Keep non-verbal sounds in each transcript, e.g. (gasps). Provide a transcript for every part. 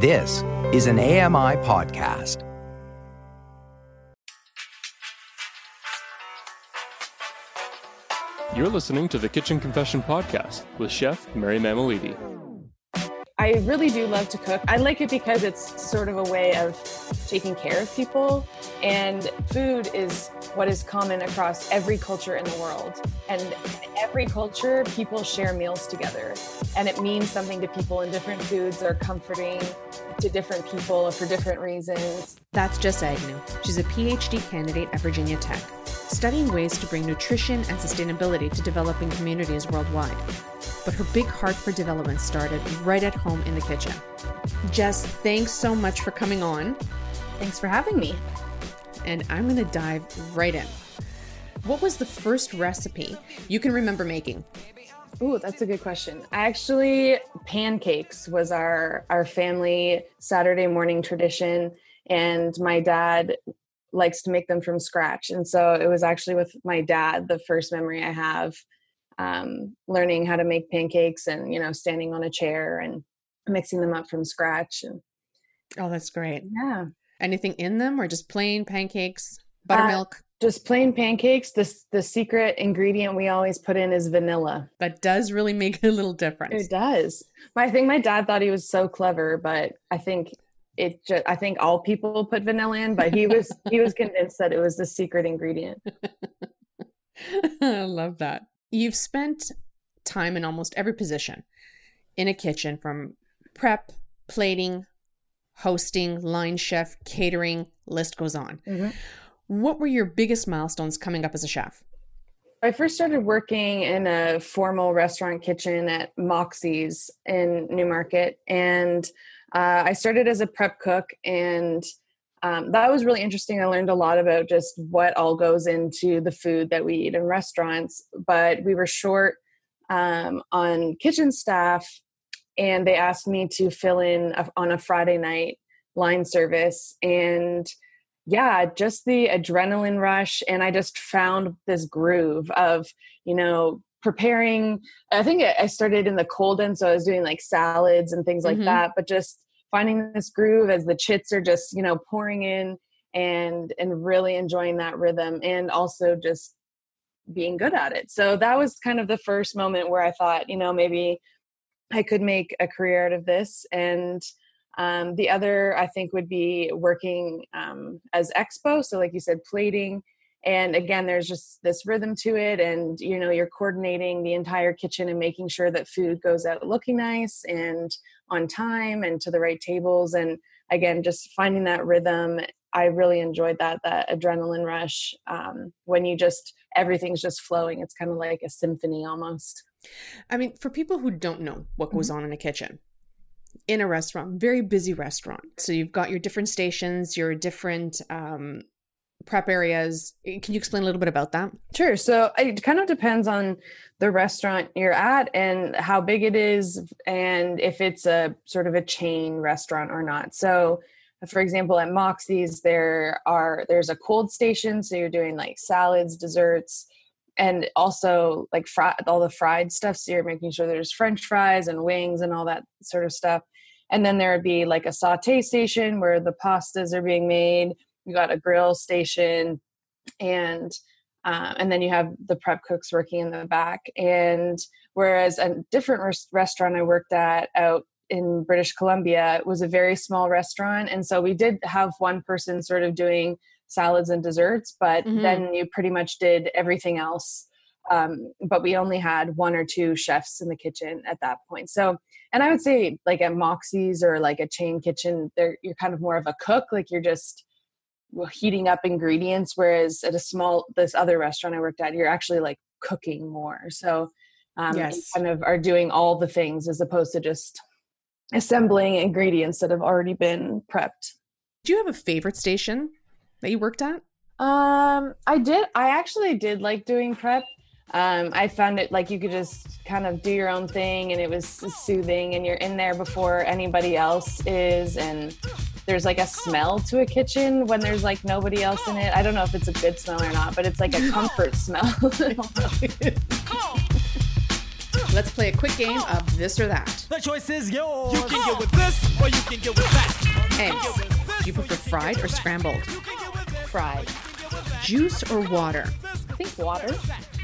This is an AMI podcast. You're listening to the Kitchen Confession Podcast with Chef Mary Mammoliti. I really do love to cook. I like it because it's sort of a way of taking care of people. And food is what is common across every culture in the world. And in every culture, people share meals together. And it means something to people, and different foods are comforting to different people for different reasons. That's Jess Agnew. She's a PhD candidate at Virginia Tech, studying ways to bring nutrition and sustainability to developing communities worldwide but her big heart for development started right at home in the kitchen. Jess, thanks so much for coming on. Thanks for having me. And I'm going to dive right in. What was the first recipe you can remember making? Ooh, that's a good question. Actually, pancakes was our our family Saturday morning tradition, and my dad likes to make them from scratch. And so it was actually with my dad the first memory I have um, learning how to make pancakes and you know standing on a chair and mixing them up from scratch and oh that's great yeah anything in them or just plain pancakes buttermilk uh, just plain pancakes the, the secret ingredient we always put in is vanilla. That does really make a little difference it does. I think my dad thought he was so clever but i think it just i think all people put vanilla in but he was he was convinced that it was the secret ingredient. (laughs) I love that. You've spent time in almost every position in a kitchen from prep, plating, hosting, line chef, catering, list goes on. Mm-hmm. What were your biggest milestones coming up as a chef? I first started working in a formal restaurant kitchen at Moxie's in Newmarket. And uh, I started as a prep cook and um, that was really interesting. I learned a lot about just what all goes into the food that we eat in restaurants. But we were short um, on kitchen staff, and they asked me to fill in on a Friday night line service. And yeah, just the adrenaline rush. And I just found this groove of, you know, preparing. I think I started in the cold end, so I was doing like salads and things like mm-hmm. that, but just finding this groove as the chits are just you know pouring in and and really enjoying that rhythm and also just being good at it so that was kind of the first moment where i thought you know maybe i could make a career out of this and um, the other i think would be working um, as expo so like you said plating and again there's just this rhythm to it and you know you're coordinating the entire kitchen and making sure that food goes out looking nice and on time and to the right tables and again just finding that rhythm i really enjoyed that that adrenaline rush um, when you just everything's just flowing it's kind of like a symphony almost i mean for people who don't know what goes mm-hmm. on in a kitchen in a restaurant very busy restaurant so you've got your different stations your different um, prep areas. Can you explain a little bit about that? Sure. So it kind of depends on the restaurant you're at and how big it is and if it's a sort of a chain restaurant or not. So for example at Moxie's there are there's a cold station so you're doing like salads, desserts and also like all the fried stuff so you're making sure there's french fries and wings and all that sort of stuff. And then there would be like a saute station where the pastas are being made. You got a grill station and uh, and then you have the prep cooks working in the back. And whereas a different res- restaurant i worked at out in british columbia was a very small restaurant. And so we did have one person sort of doing salads and desserts but mm-hmm. then you pretty much did everything else. Um, but we only had one or two chefs in the kitchen at that point. So and i would say like at moxie's or like a chain kitchen there you're kind of more of a cook like you're just heating up ingredients whereas at a small this other restaurant i worked at you're actually like cooking more. So um, yes. kind of are doing all the things as opposed to just assembling ingredients that have already been prepped. Do you have a favorite station that you worked at um i did i actually did like doing prep um, I found it like you could just kind of do your own thing and it was soothing and you're in there before anybody else is and there's like a smell to a kitchen when there's like nobody else in it. I don't know if it's a good smell or not, but it's like a comfort (laughs) smell. (laughs) Let's play a quick game of this or that. The choice is yours. You can get with this or you can get with that. Eggs. Do you prefer fried or scrambled? Fried. Juice or water? I think water.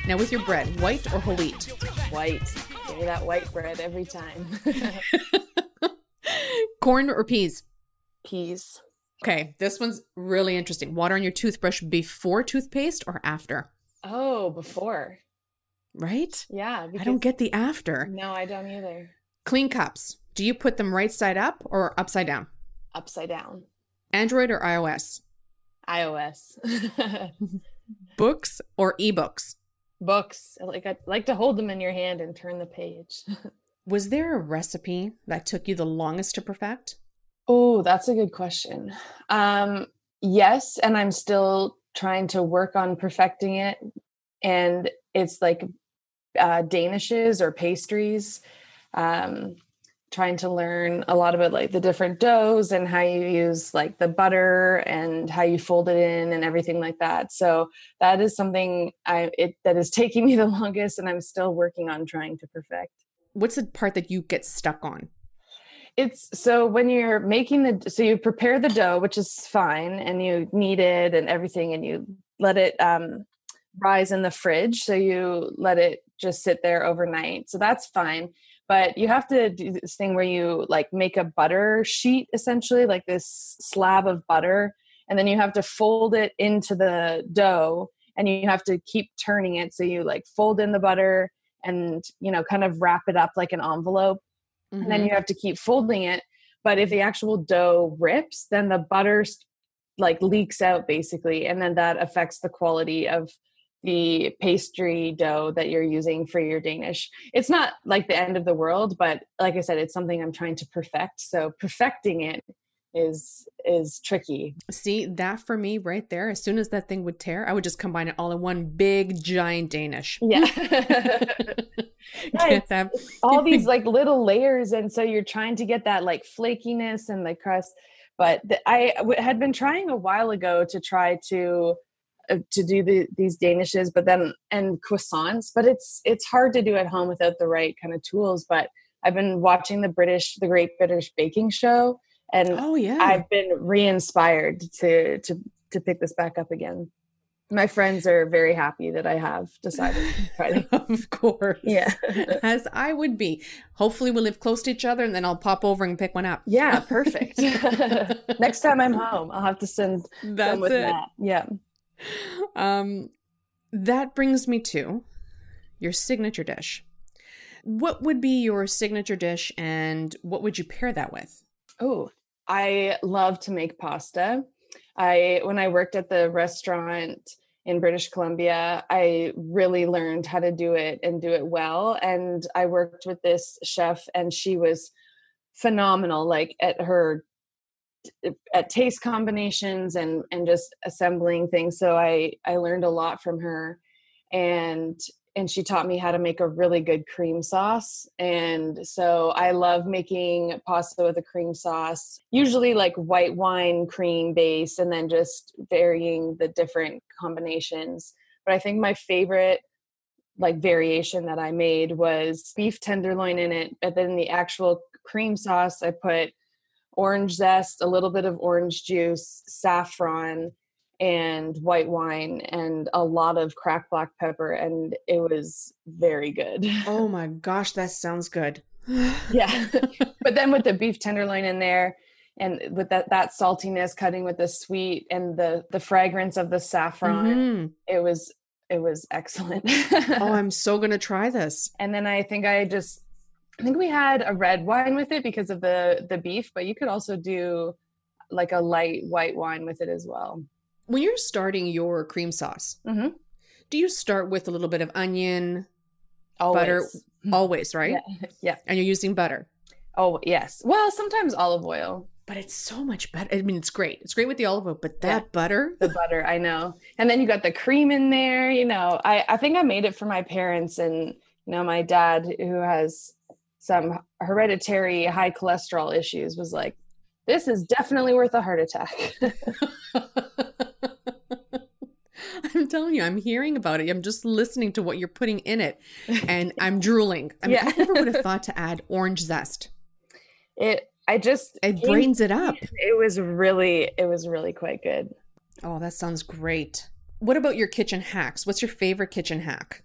Now, with your bread, white or whole wheat? White. Give me that white bread every time. (laughs) Corn or peas? Peas. Okay, this one's really interesting. Water on your toothbrush before toothpaste or after? Oh, before. Right? Yeah. I don't get the after. No, I don't either. Clean cups. Do you put them right side up or upside down? Upside down. Android or iOS? iOS. (laughs) Books or ebooks? Books. Like I like to hold them in your hand and turn the page. (laughs) Was there a recipe that took you the longest to perfect? Oh, that's a good question. Um, yes, and I'm still trying to work on perfecting it. And it's like uh, danishes or pastries. Um, trying to learn a lot about like the different doughs and how you use like the butter and how you fold it in and everything like that. So that is something I it that is taking (laughs) me the longest, and I'm still working on trying to perfect. What's the part that you get stuck on? It's so when you're making the so you prepare the dough, which is fine, and you knead it and everything, and you let it um, rise in the fridge. So you let it just sit there overnight. So that's fine. But you have to do this thing where you like make a butter sheet essentially, like this slab of butter, and then you have to fold it into the dough and you have to keep turning it. So you like fold in the butter and you know kind of wrap it up like an envelope and then you mm-hmm. have to keep folding it but if the actual dough rips then the butter like leaks out basically and then that affects the quality of the pastry dough that you're using for your danish. It's not like the end of the world but like i said it's something i'm trying to perfect. So perfecting it is is tricky. See, that for me right there, as soon as that thing would tear, I would just combine it all in one big giant Danish. yeah. (laughs) (laughs) That all (laughs) these like little layers and so you're trying to get that like flakiness and the crust. But the, i w- had been trying a while ago to try to to do the, these danishes but then and croissants but it's it's hard to do at home without the right kind of tools but i've been watching the british the great british baking show and Oh yeah. i've been re-inspired to to to pick this back up again my friends are very happy that i have decided to try to (laughs) of course. yeah (laughs) As I would be. Hopefully we'll live close to each other and then I'll pop over and pick one up. Yeah, perfect. (laughs) Next time I'm home, I'll have to send That's with it. Matt. Yeah. (laughs) Um, that brings me to your signature dish. What would be your signature dish and what would you pair that with? Oh, I love to make pasta. I when I worked at the restaurant in British Columbia, I really learned how to do it and do it well. And I worked with this chef, and she was phenomenal, like at her at taste combinations and and just assembling things. So I I learned a lot from her, and and she taught me how to make a really good cream sauce. And so I love making pasta with a cream sauce, usually like white wine cream base, and then just varying the different combinations. But I think my favorite like variation that I made was beef tenderloin in it, but then the actual cream sauce I put orange zest, a little bit of orange juice, saffron, and white wine and a lot of cracked black pepper and it was very good. (laughs) Oh my gosh, that sounds good. (sighs) yeah. (laughs) but then with the beef tenderloin in there and with that that saltiness cutting with the sweet and the the fragrance of the saffron, Mhm. it was it was excellent. (laughs) Oh, I'm so gonna try this. and then I think I just I think we had a red wine with it because of the the beef, but you could also do like a light white wine with it as well. When you're starting your cream sauce, Mhm. do you start with a little bit of onion, Always. butter, (laughs) always, right? Yeah. (laughs) yeah. And you're using butter. Oh yes. Well, sometimes olive oil. But it's so much better. I mean, it's great. It's great with the olive oil, but that Yeah. butter, The butter, I know. And then you got the cream in there, you know. I, I think I made it for my parents and you know, my dad who has some hereditary high cholesterol issues was like, This is definitely worth a heart attack. (laughs) I'm telling you, I'm hearing about it. I'm just listening to what you're putting in it, and (laughs) I'm drooling. I mean, Yeah. I never would have (laughs) thought to add orange zest. It I just It brains it up. It was really it was really quite good. Oh, that sounds great. What about your kitchen hacks? What's your favorite kitchen hack?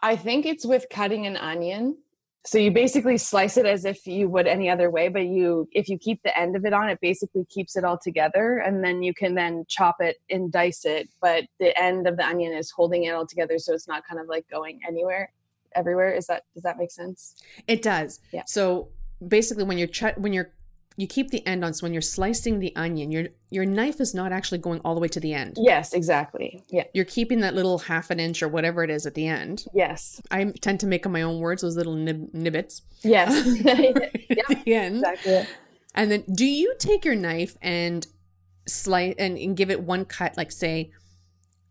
I think it's with cutting an onion. So you basically slice it as if you would any other way, but you if you keep the end of it on, it basically keeps it all together and then you can then chop it and dice it, but the end of the onion is holding it all together so it's not kind of like going anywhere everywhere. Is that does that make sense? It does. Yeah. So basically, when you're ch- when you're you keep the end on. So when you're slicing the onion, your your knife is not actually going all the way to the end. Yes, exactly. Yeah. You're keeping that little half an inch or whatever it is at the end. Yes. I tend to make up my own words, those little nib- nibbits Yes. (laughs) (laughs) at the end. exactly. And then, do you take your knife and slice and, and give it one cut, like say,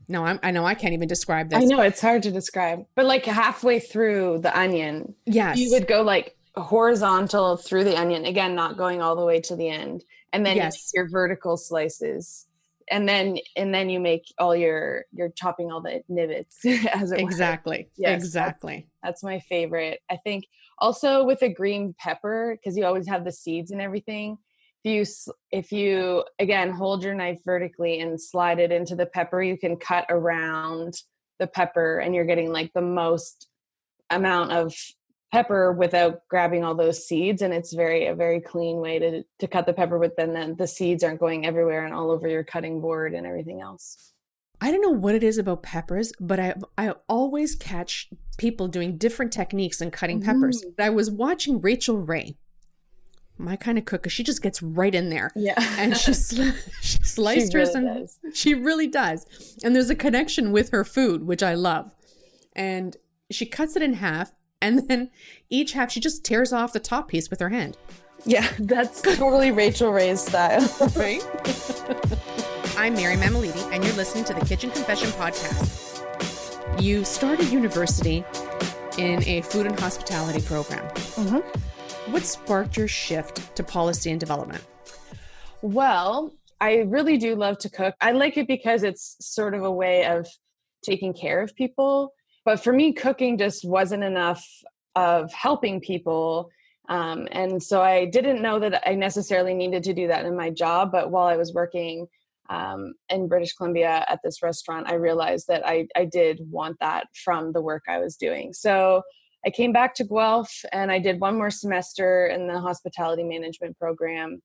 no, I'm, I know I can't even describe this. I know it's hard to describe. But like halfway through the onion, Yes. you would go like horizontal through the onion again not going all the way to the end and then Yes. make your vertical slices and then and then you make all your you're chopping all the nibbits (laughs) as exactly. Yes, exactly. that's my favorite i think also with a green pepper because you always have the seeds and everything if you if you again hold your knife vertically and slide it into the pepper you can cut around the pepper and you're getting like the most amount of pepper without grabbing all those seeds and it's very a very clean way to to cut the pepper but then the, the seeds aren't going everywhere and all over your cutting board and everything else I don't know what it is about peppers, but I I always catch people doing different techniques in cutting peppers. Mm. I was watching Rachael Ray, my kind of cook, 'cause she just gets right in there. yeah And she, sli- (laughs) she (laughs) sliced hers really and does. she really does. And there's a connection with her food, which I love. And she cuts it in half, and then each half she just tears off the top piece with her hand. yeah that's totally rachael ray's style (laughs) Right? I'm Mary Mamaliti, and you're listening to the Kitchen Confession Podcast. You started university in a food and hospitality program. Mhm. What sparked your shift to policy and development? Well, I really do love to cook. I like it because it's sort of a way of taking care of people. But for me, cooking just wasn't enough of helping people. Um, and so I didn't know that I necessarily needed to do that in my job. But while I was working um, in British Columbia at this restaurant, I realized that I, I did want that from the work I was doing. So I came back to Guelph and I did one more semester in the hospitality management program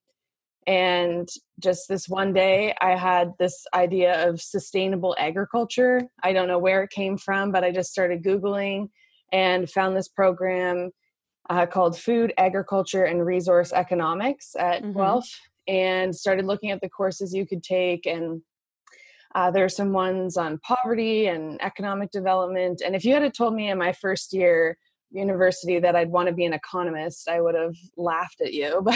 and just this one day i had this idea of sustainable agriculture. I don't know where it came from but i just started googling and found this program uh, called food agriculture and resource economics at Mhm. guelph and started looking at the courses you could take. And uh, there are some ones on poverty and economic development. And if you had told me in my first year university that i'd want to be an economist i would have laughed at you (laughs) but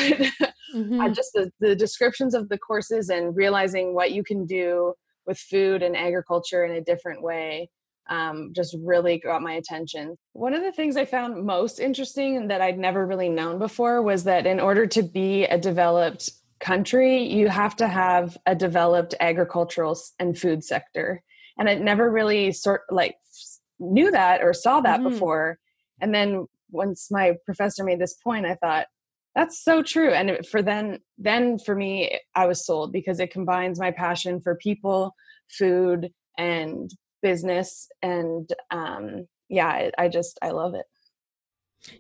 Mm-hmm. uh, just the, the descriptions of the courses and realizing what you can do with food and agriculture in a different way um, just really got my attention. One of the things I found most interesting and that I'd never really known before was that in order to be a developed country, you have to have a developed agricultural and food sector. And I never really sort like knew that or saw that Mhm. before. And then once my professor made this point, I thought, that's so true. And for then, then for me, I was sold because it combines my passion for people, food, and business. And um, yeah, I, I just I love it.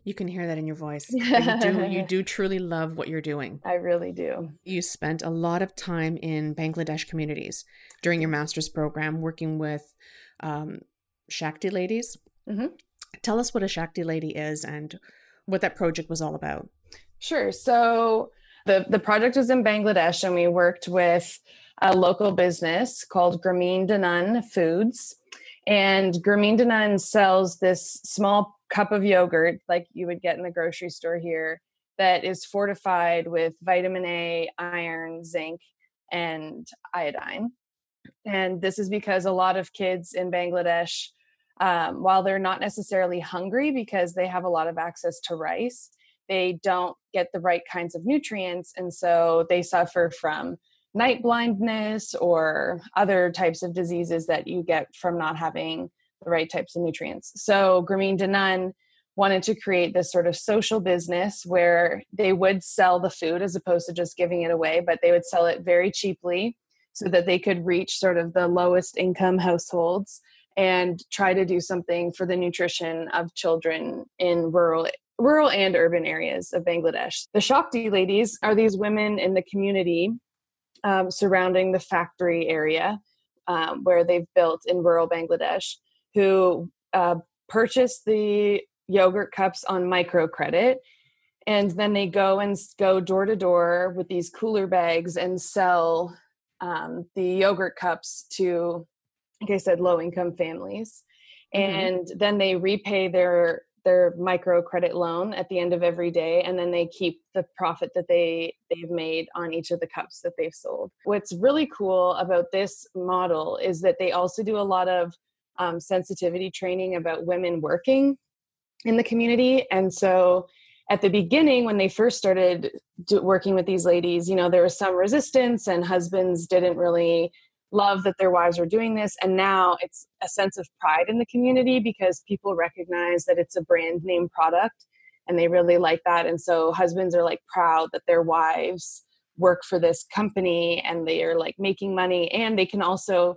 You can hear that in your voice. you do you (laughs) do truly love what you're doing. I really do. You spent a lot of time in Bangladesh communities during your master's program working with um, Shakti ladies. Mhm. Tell us what a Shakti lady is and what that project was all about. Sure. So the the project was in Bangladesh, and we worked with a local business called Grameen Danone Foods. And Grameen Danone sells this small cup of yogurt, like you would get in the grocery store here, that is fortified with vitamin A, iron, zinc, and iodine. And this is because a lot of kids in Bangladesh, um, while they're not necessarily hungry because they have a lot of access to rice, they don't get the right kinds of nutrients and so they suffer from night blindness or other types of diseases that you get from not having the right types of nutrients. So Grameen Danone wanted to create this sort of social business where they would sell the food as opposed to just giving it away, but they would sell it very cheaply so that they could reach sort of the lowest income households and try to do something for the nutrition of children in rural rural and urban areas of Bangladesh. The Shakti ladies are these women in the community um, surrounding the factory area um, where they've built in rural Bangladesh who uh, purchase the yogurt cups on microcredit and then they go and go door to door with these cooler bags and sell um, the yogurt cups to like i said low income families. Mm-hmm. and then they repay their their microcredit loan at the end of every day and then they keep the profit that they they've made on each of the cups that they've sold. What's really cool about this model is that they also do a lot of um, sensitivity training about women working in the community. And so at the beginning when they first started do, working with these ladies you know there was some resistance and husbands didn't really love that their wives were doing this and now it's a sense of pride in the community because people recognize that it's a brand name product and they really like that and so husbands are like proud that their wives work for this company and they are like making money and they can also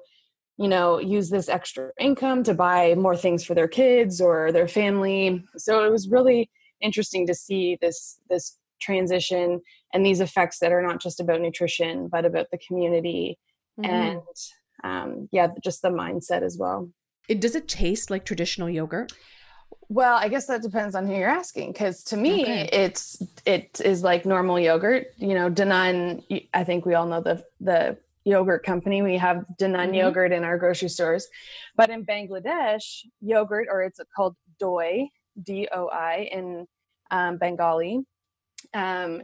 you know use this extra income to buy more things for their kids or their family. So it was really interesting to see this this transition and these effects that are not just about nutrition but about the community mm-hmm. and um, yeah just the mindset as well it does it taste like traditional yogurt well i guess that depends on who you're asking because to me okay. it's it is like normal yogurt you know danone i think we all know the the yogurt company. We have Danone mm-hmm. yogurt in our grocery stores. But in Bangladesh, yogurt, or it's called doi, D O I, in um, Bengali, um,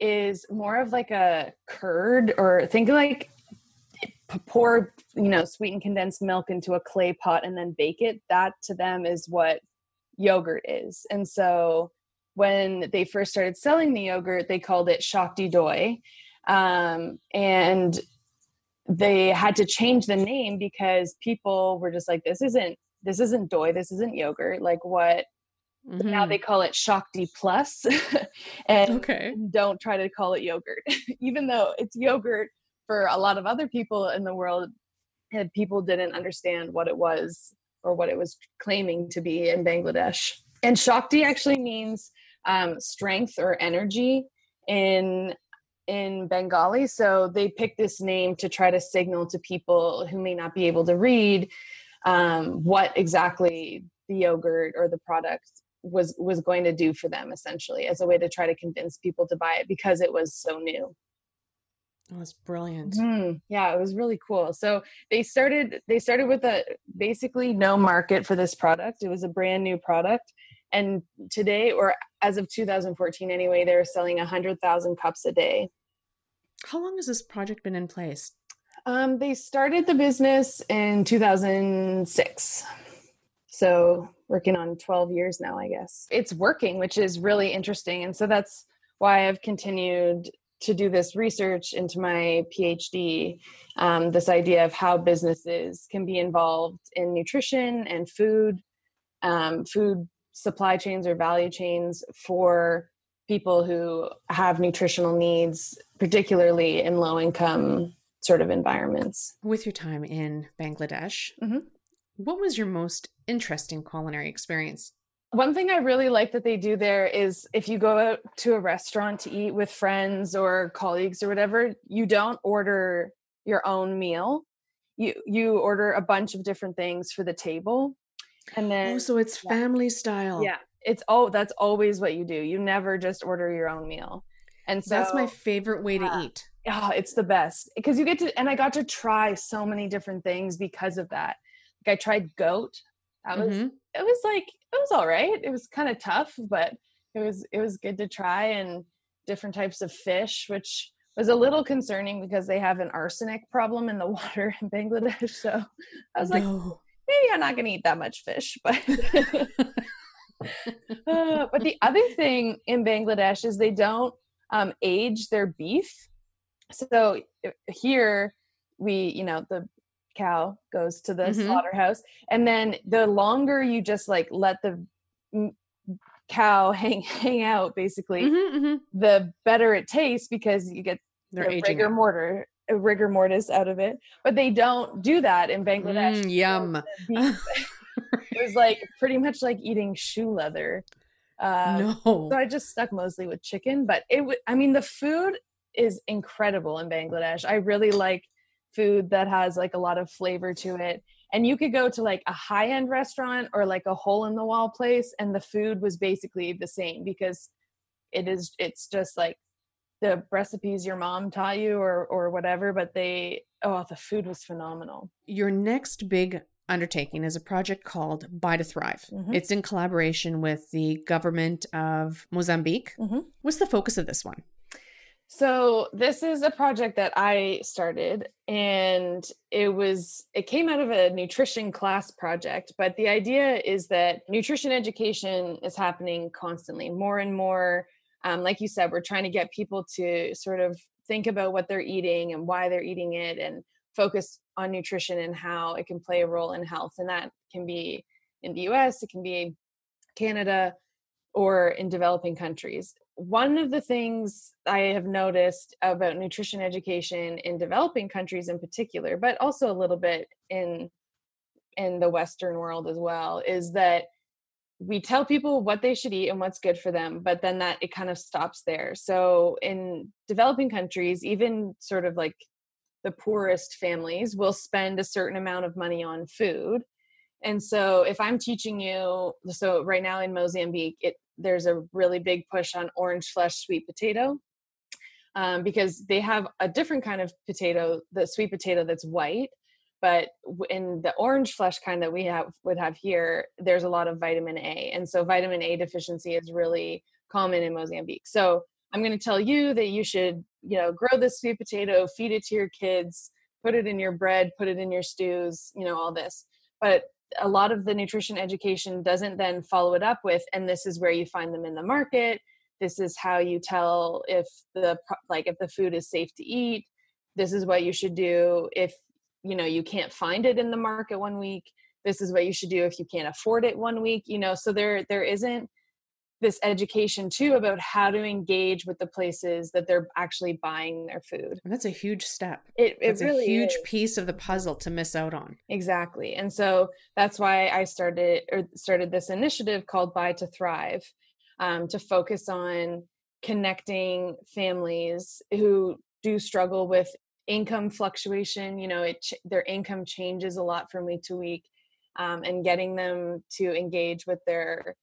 is more of like a curd, or think like pour, you know, sweetened condensed milk into a clay pot and then bake it. That to them is what yogurt is. And so when they first started selling the yogurt, they called it Shakti Doi. Um, and they had to change the name because people were just like this isn't this isn't doi this isn't yogurt like what mm-hmm. now they call it shakti plus (laughs) and okay. don't try to call it yogurt (laughs) even though it's yogurt for a lot of other people in the world and people didn't understand what it was or what it was claiming to be in bangladesh and shakti actually means um, strength or energy in in Bengali. So they picked this name to try to signal to people who may not be able to read um, what exactly the yogurt or the product was was going to do for them essentially as a way to try to convince people to buy it because it was so new it was brilliant mm, yeah it was really cool so they started they started with a basically no market for this product it was a brand new product and today or as of 2014 anyway they're selling 100000 cups a day how long has this project been in place? Um, they started the business in 2006. So, working on 12 years now, I guess. It's working, which is really interesting. And so that's why I've continued to do this research into my PhD. Um, this idea of how businesses can be involved in nutrition and food, um, food supply chains or value chains for people who have nutritional needs, particularly in low income sort of environments. With your time in Bangladesh, mm-hmm. what was your most interesting culinary experience? One thing I really like that they do there is if you go out to a restaurant to eat with friends or colleagues or whatever, you don't order your own meal. You you order a bunch of different things for the table. And then Oh, so it's family style. Yeah it's oh that's always what you do you never just order your own meal and so that's my favorite way to eat oh it's the best because you get to and i got to try so many different things because of that like i tried goat that was mm-hmm. It was like it was all right it was kind of tough but it was it was good to try and different types of fish which was a little concerning because they have an arsenic problem in the (laughs) water in bangladesh so i was no. like maybe i'm not going to eat that much fish but (laughs) uh, but the other thing in Bangladesh is they don't um, age their beef. so here we you know the cow goes to the Mhm. slaughterhouse and then the longer you just like let the cow hang (laughs) hang out basically Mhm, mhm. the better it tastes because you get They're the rigor mortar uh, rigor mortis out of it but they don't do that in bangladesh Mm, yum. it was (laughs) like pretty much like eating shoe leather um, no. so I just stuck mostly with chicken, but it would, I mean, the food is incredible in Bangladesh. I really like food that has like a lot of flavor to it. And you could go to like a high end restaurant or like a hole in the wall place, and the food was basically the same because it is, it's just like the recipes your mom taught you or, or whatever, but they, oh, the food was phenomenal. Your next big undertaking is a project called Buy to Thrive. Mhm. It's in collaboration with the government of Mozambique. Mhm. What's the focus of this one? So this is a project that I started and it was it came out of a nutrition class project but the idea is that nutrition education is happening constantly more and more um, like you said we're trying to get people to sort of think about what they're eating and why they're eating it and focus on nutrition and how it can play a role in health and that can be in the US it can be Canada or in developing countries. One of the things I have noticed about nutrition education in developing countries in particular, but also a little bit in in the western world as well, is that we tell people what they should eat and what's good for them, but then that it kind of stops there. So in developing countries, even sort of like the poorest families will spend a certain amount of money on food. And so if I'm teaching you, so right now in Mozambique, it there's a really big push on orange flesh sweet potato um, because they have a different kind of potato, the sweet potato that's white. But in the orange flesh kind that we have would have here, there's a lot of vitamin A, and so vitamin A deficiency is really common in Mozambique. So I'm going to tell you that you should, you know, grow this sweet potato, feed it to your kids, put it in your bread, put it in your stews, you know, all this. But a lot of the nutrition education doesn't then follow it up with, and this is where you find them in the market. This is how you tell if the like if the food is safe to eat. This is what you should do if you know you can't find it in the market one week. This is what you should do if you can't afford it one week. You know, so there there isn't this education too about how to engage with the places that they're actually buying their food. And that's a huge step. It it It's really a huge is. piece of the puzzle to miss out on. Exactly. And so that's why I started or started this initiative called Buy to Thrive um, to focus on connecting families who do struggle with income fluctuation. You know, it ch- their income changes a lot from week to week, um, and getting them to engage with their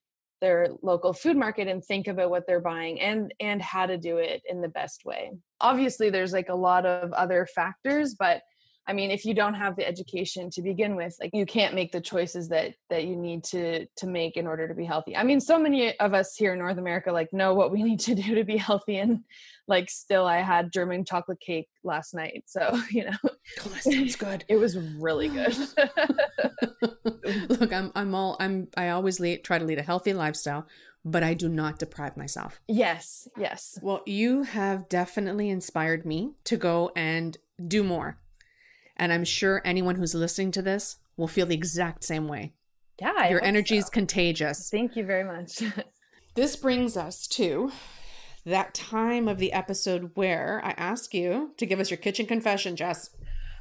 their local food market and think about what they're buying and and how to do it in the best way. Obviously, there's like a lot of other factors, but I mean, if you don't have the education to begin with, like you can't make the choices that that you need to to make in order to be healthy. I mean, so many of us here in North America like know what we (laughs) need to do to be healthy and like still I had German chocolate cake last night. So, (laughs) you know, Oh, that sounds good. (laughs) it was really good. Look, I'm I'm all I'm I always lead, try to lead a healthy lifestyle, but I do not deprive myself. yes, yes. Well, you have definitely inspired me to go and do more. And I'm sure anyone who's listening to this will feel the exact same way. Yeah, I Your energy is so. contagious. Thank you very much. (laughs) This brings us to that time of the episode where I ask you to give us your kitchen confession, Jess.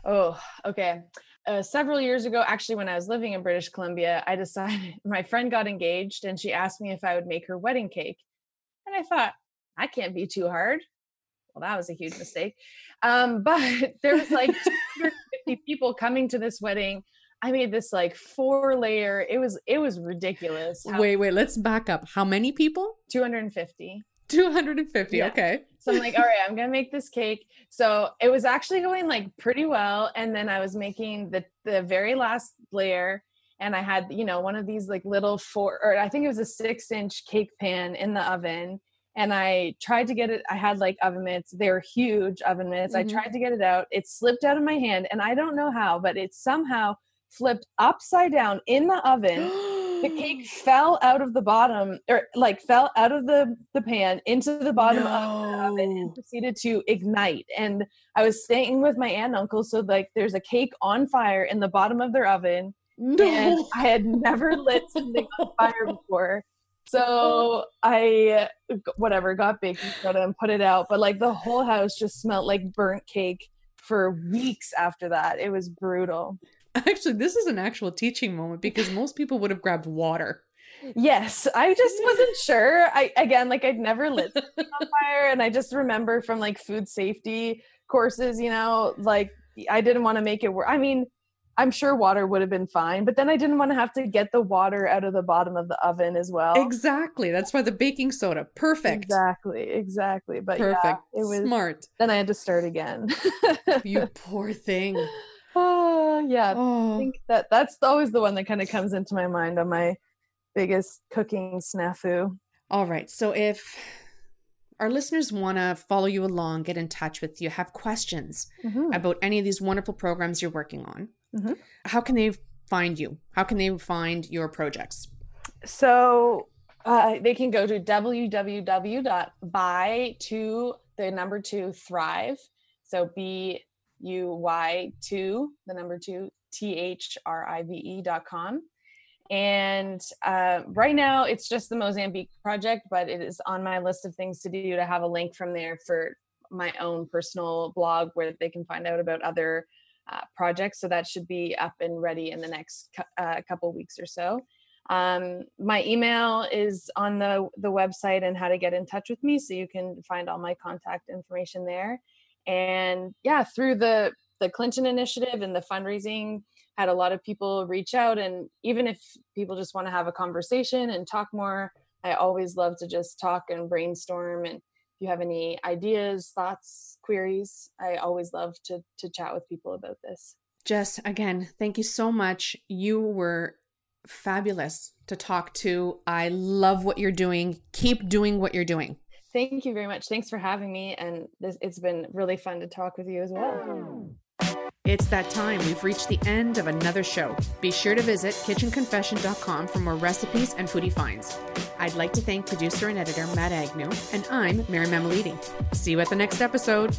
Oh, okay. Uh, several years ago, actually, when I was living in British Columbia, I decided (laughs) my friend got engaged and she asked me if I would make her wedding cake. And I thought, I can't be too hard. Well, that was a huge mistake. Um, (laughs) but there was like 250 people coming to this wedding. I made this like four layer. It was it was ridiculous. how- Wait, wait, let's back up. How many people? 250. 250. Yeah. Okay. So I'm like, all right, I'm gonna make this cake. So it was actually going like pretty well. And then I was making the the very last layer, and I had, you know, one of these like little four or I think it was a six inch cake pan in the oven. And I tried to get it, I had like oven mitts, they were huge oven mitts. Mhm. I tried to get it out. It slipped out of my hand, and I don't know how, but it somehow flipped upside down in the oven the cake (gasps) fell out of the bottom or like fell out of the the pan into the bottom of the oven and proceeded to ignite and i was staying with my aunt and uncle so like there's a cake on fire in the bottom of their oven and i had never lit something on fire before so i whatever got baking soda and put it out but like the whole house just smelled like burnt cake for weeks after that it was brutal Actually, this is an actual teaching moment because most people would have grabbed water. Yes, I just wasn't sure. I again, like I'd never lit (laughs) something on fire, and I just remember from like food safety courses, you know, like I didn't want to make it work. I mean, I'm sure water would have been fine, but then I didn't want to have to get the water out of the bottom of the oven as well. Exactly. That's why the baking soda. Perfect. Exactly, exactly. But Perfect. yeah, it was. Smart. Then I had to start again. (laughs) You poor thing. oh (sighs) yeah, I Oh. think that that's always the one that kind of comes into my mind on my biggest cooking snafu. All right. So if our listeners want to follow you along, get in touch with you, have questions Mhm. about any of these wonderful programs you're working on, Mhm. how can they find you? How can they find your projects? So uh, they can go to www.buy to the number two thrive. So B U Y two, the number two, T H R I V E dot com. And uh, right now it's just the Mozambique project, but it is on my list of things to do to have a link from there for my own personal blog where they can find out about other uh, projects. So that should be up and ready in the next uh, couple weeks or so. Um, my email is on the the website and how to get in touch with me, so you can find all my contact information there. And yeah, through the the Clinton initiative and the fundraising, had a lot of people reach out, and even if people just want to have a conversation and talk more, I always love to just talk and brainstorm. And if you have any ideas, thoughts, queries, I always love to to chat with people about this. Jess, again, thank you so much. You were fabulous to talk to. I love what you're doing. Keep doing what you're doing. Thank you very much. Thanks for having me. And this, it's been really fun to talk with you as well. It's that time. We've reached the end of another show. Be sure to visit kitchenconfession.com for more recipes and foodie finds. I'd like to thank producer and editor Matt Agnew, and I'm Mary Mamaliti. See you at the next episode.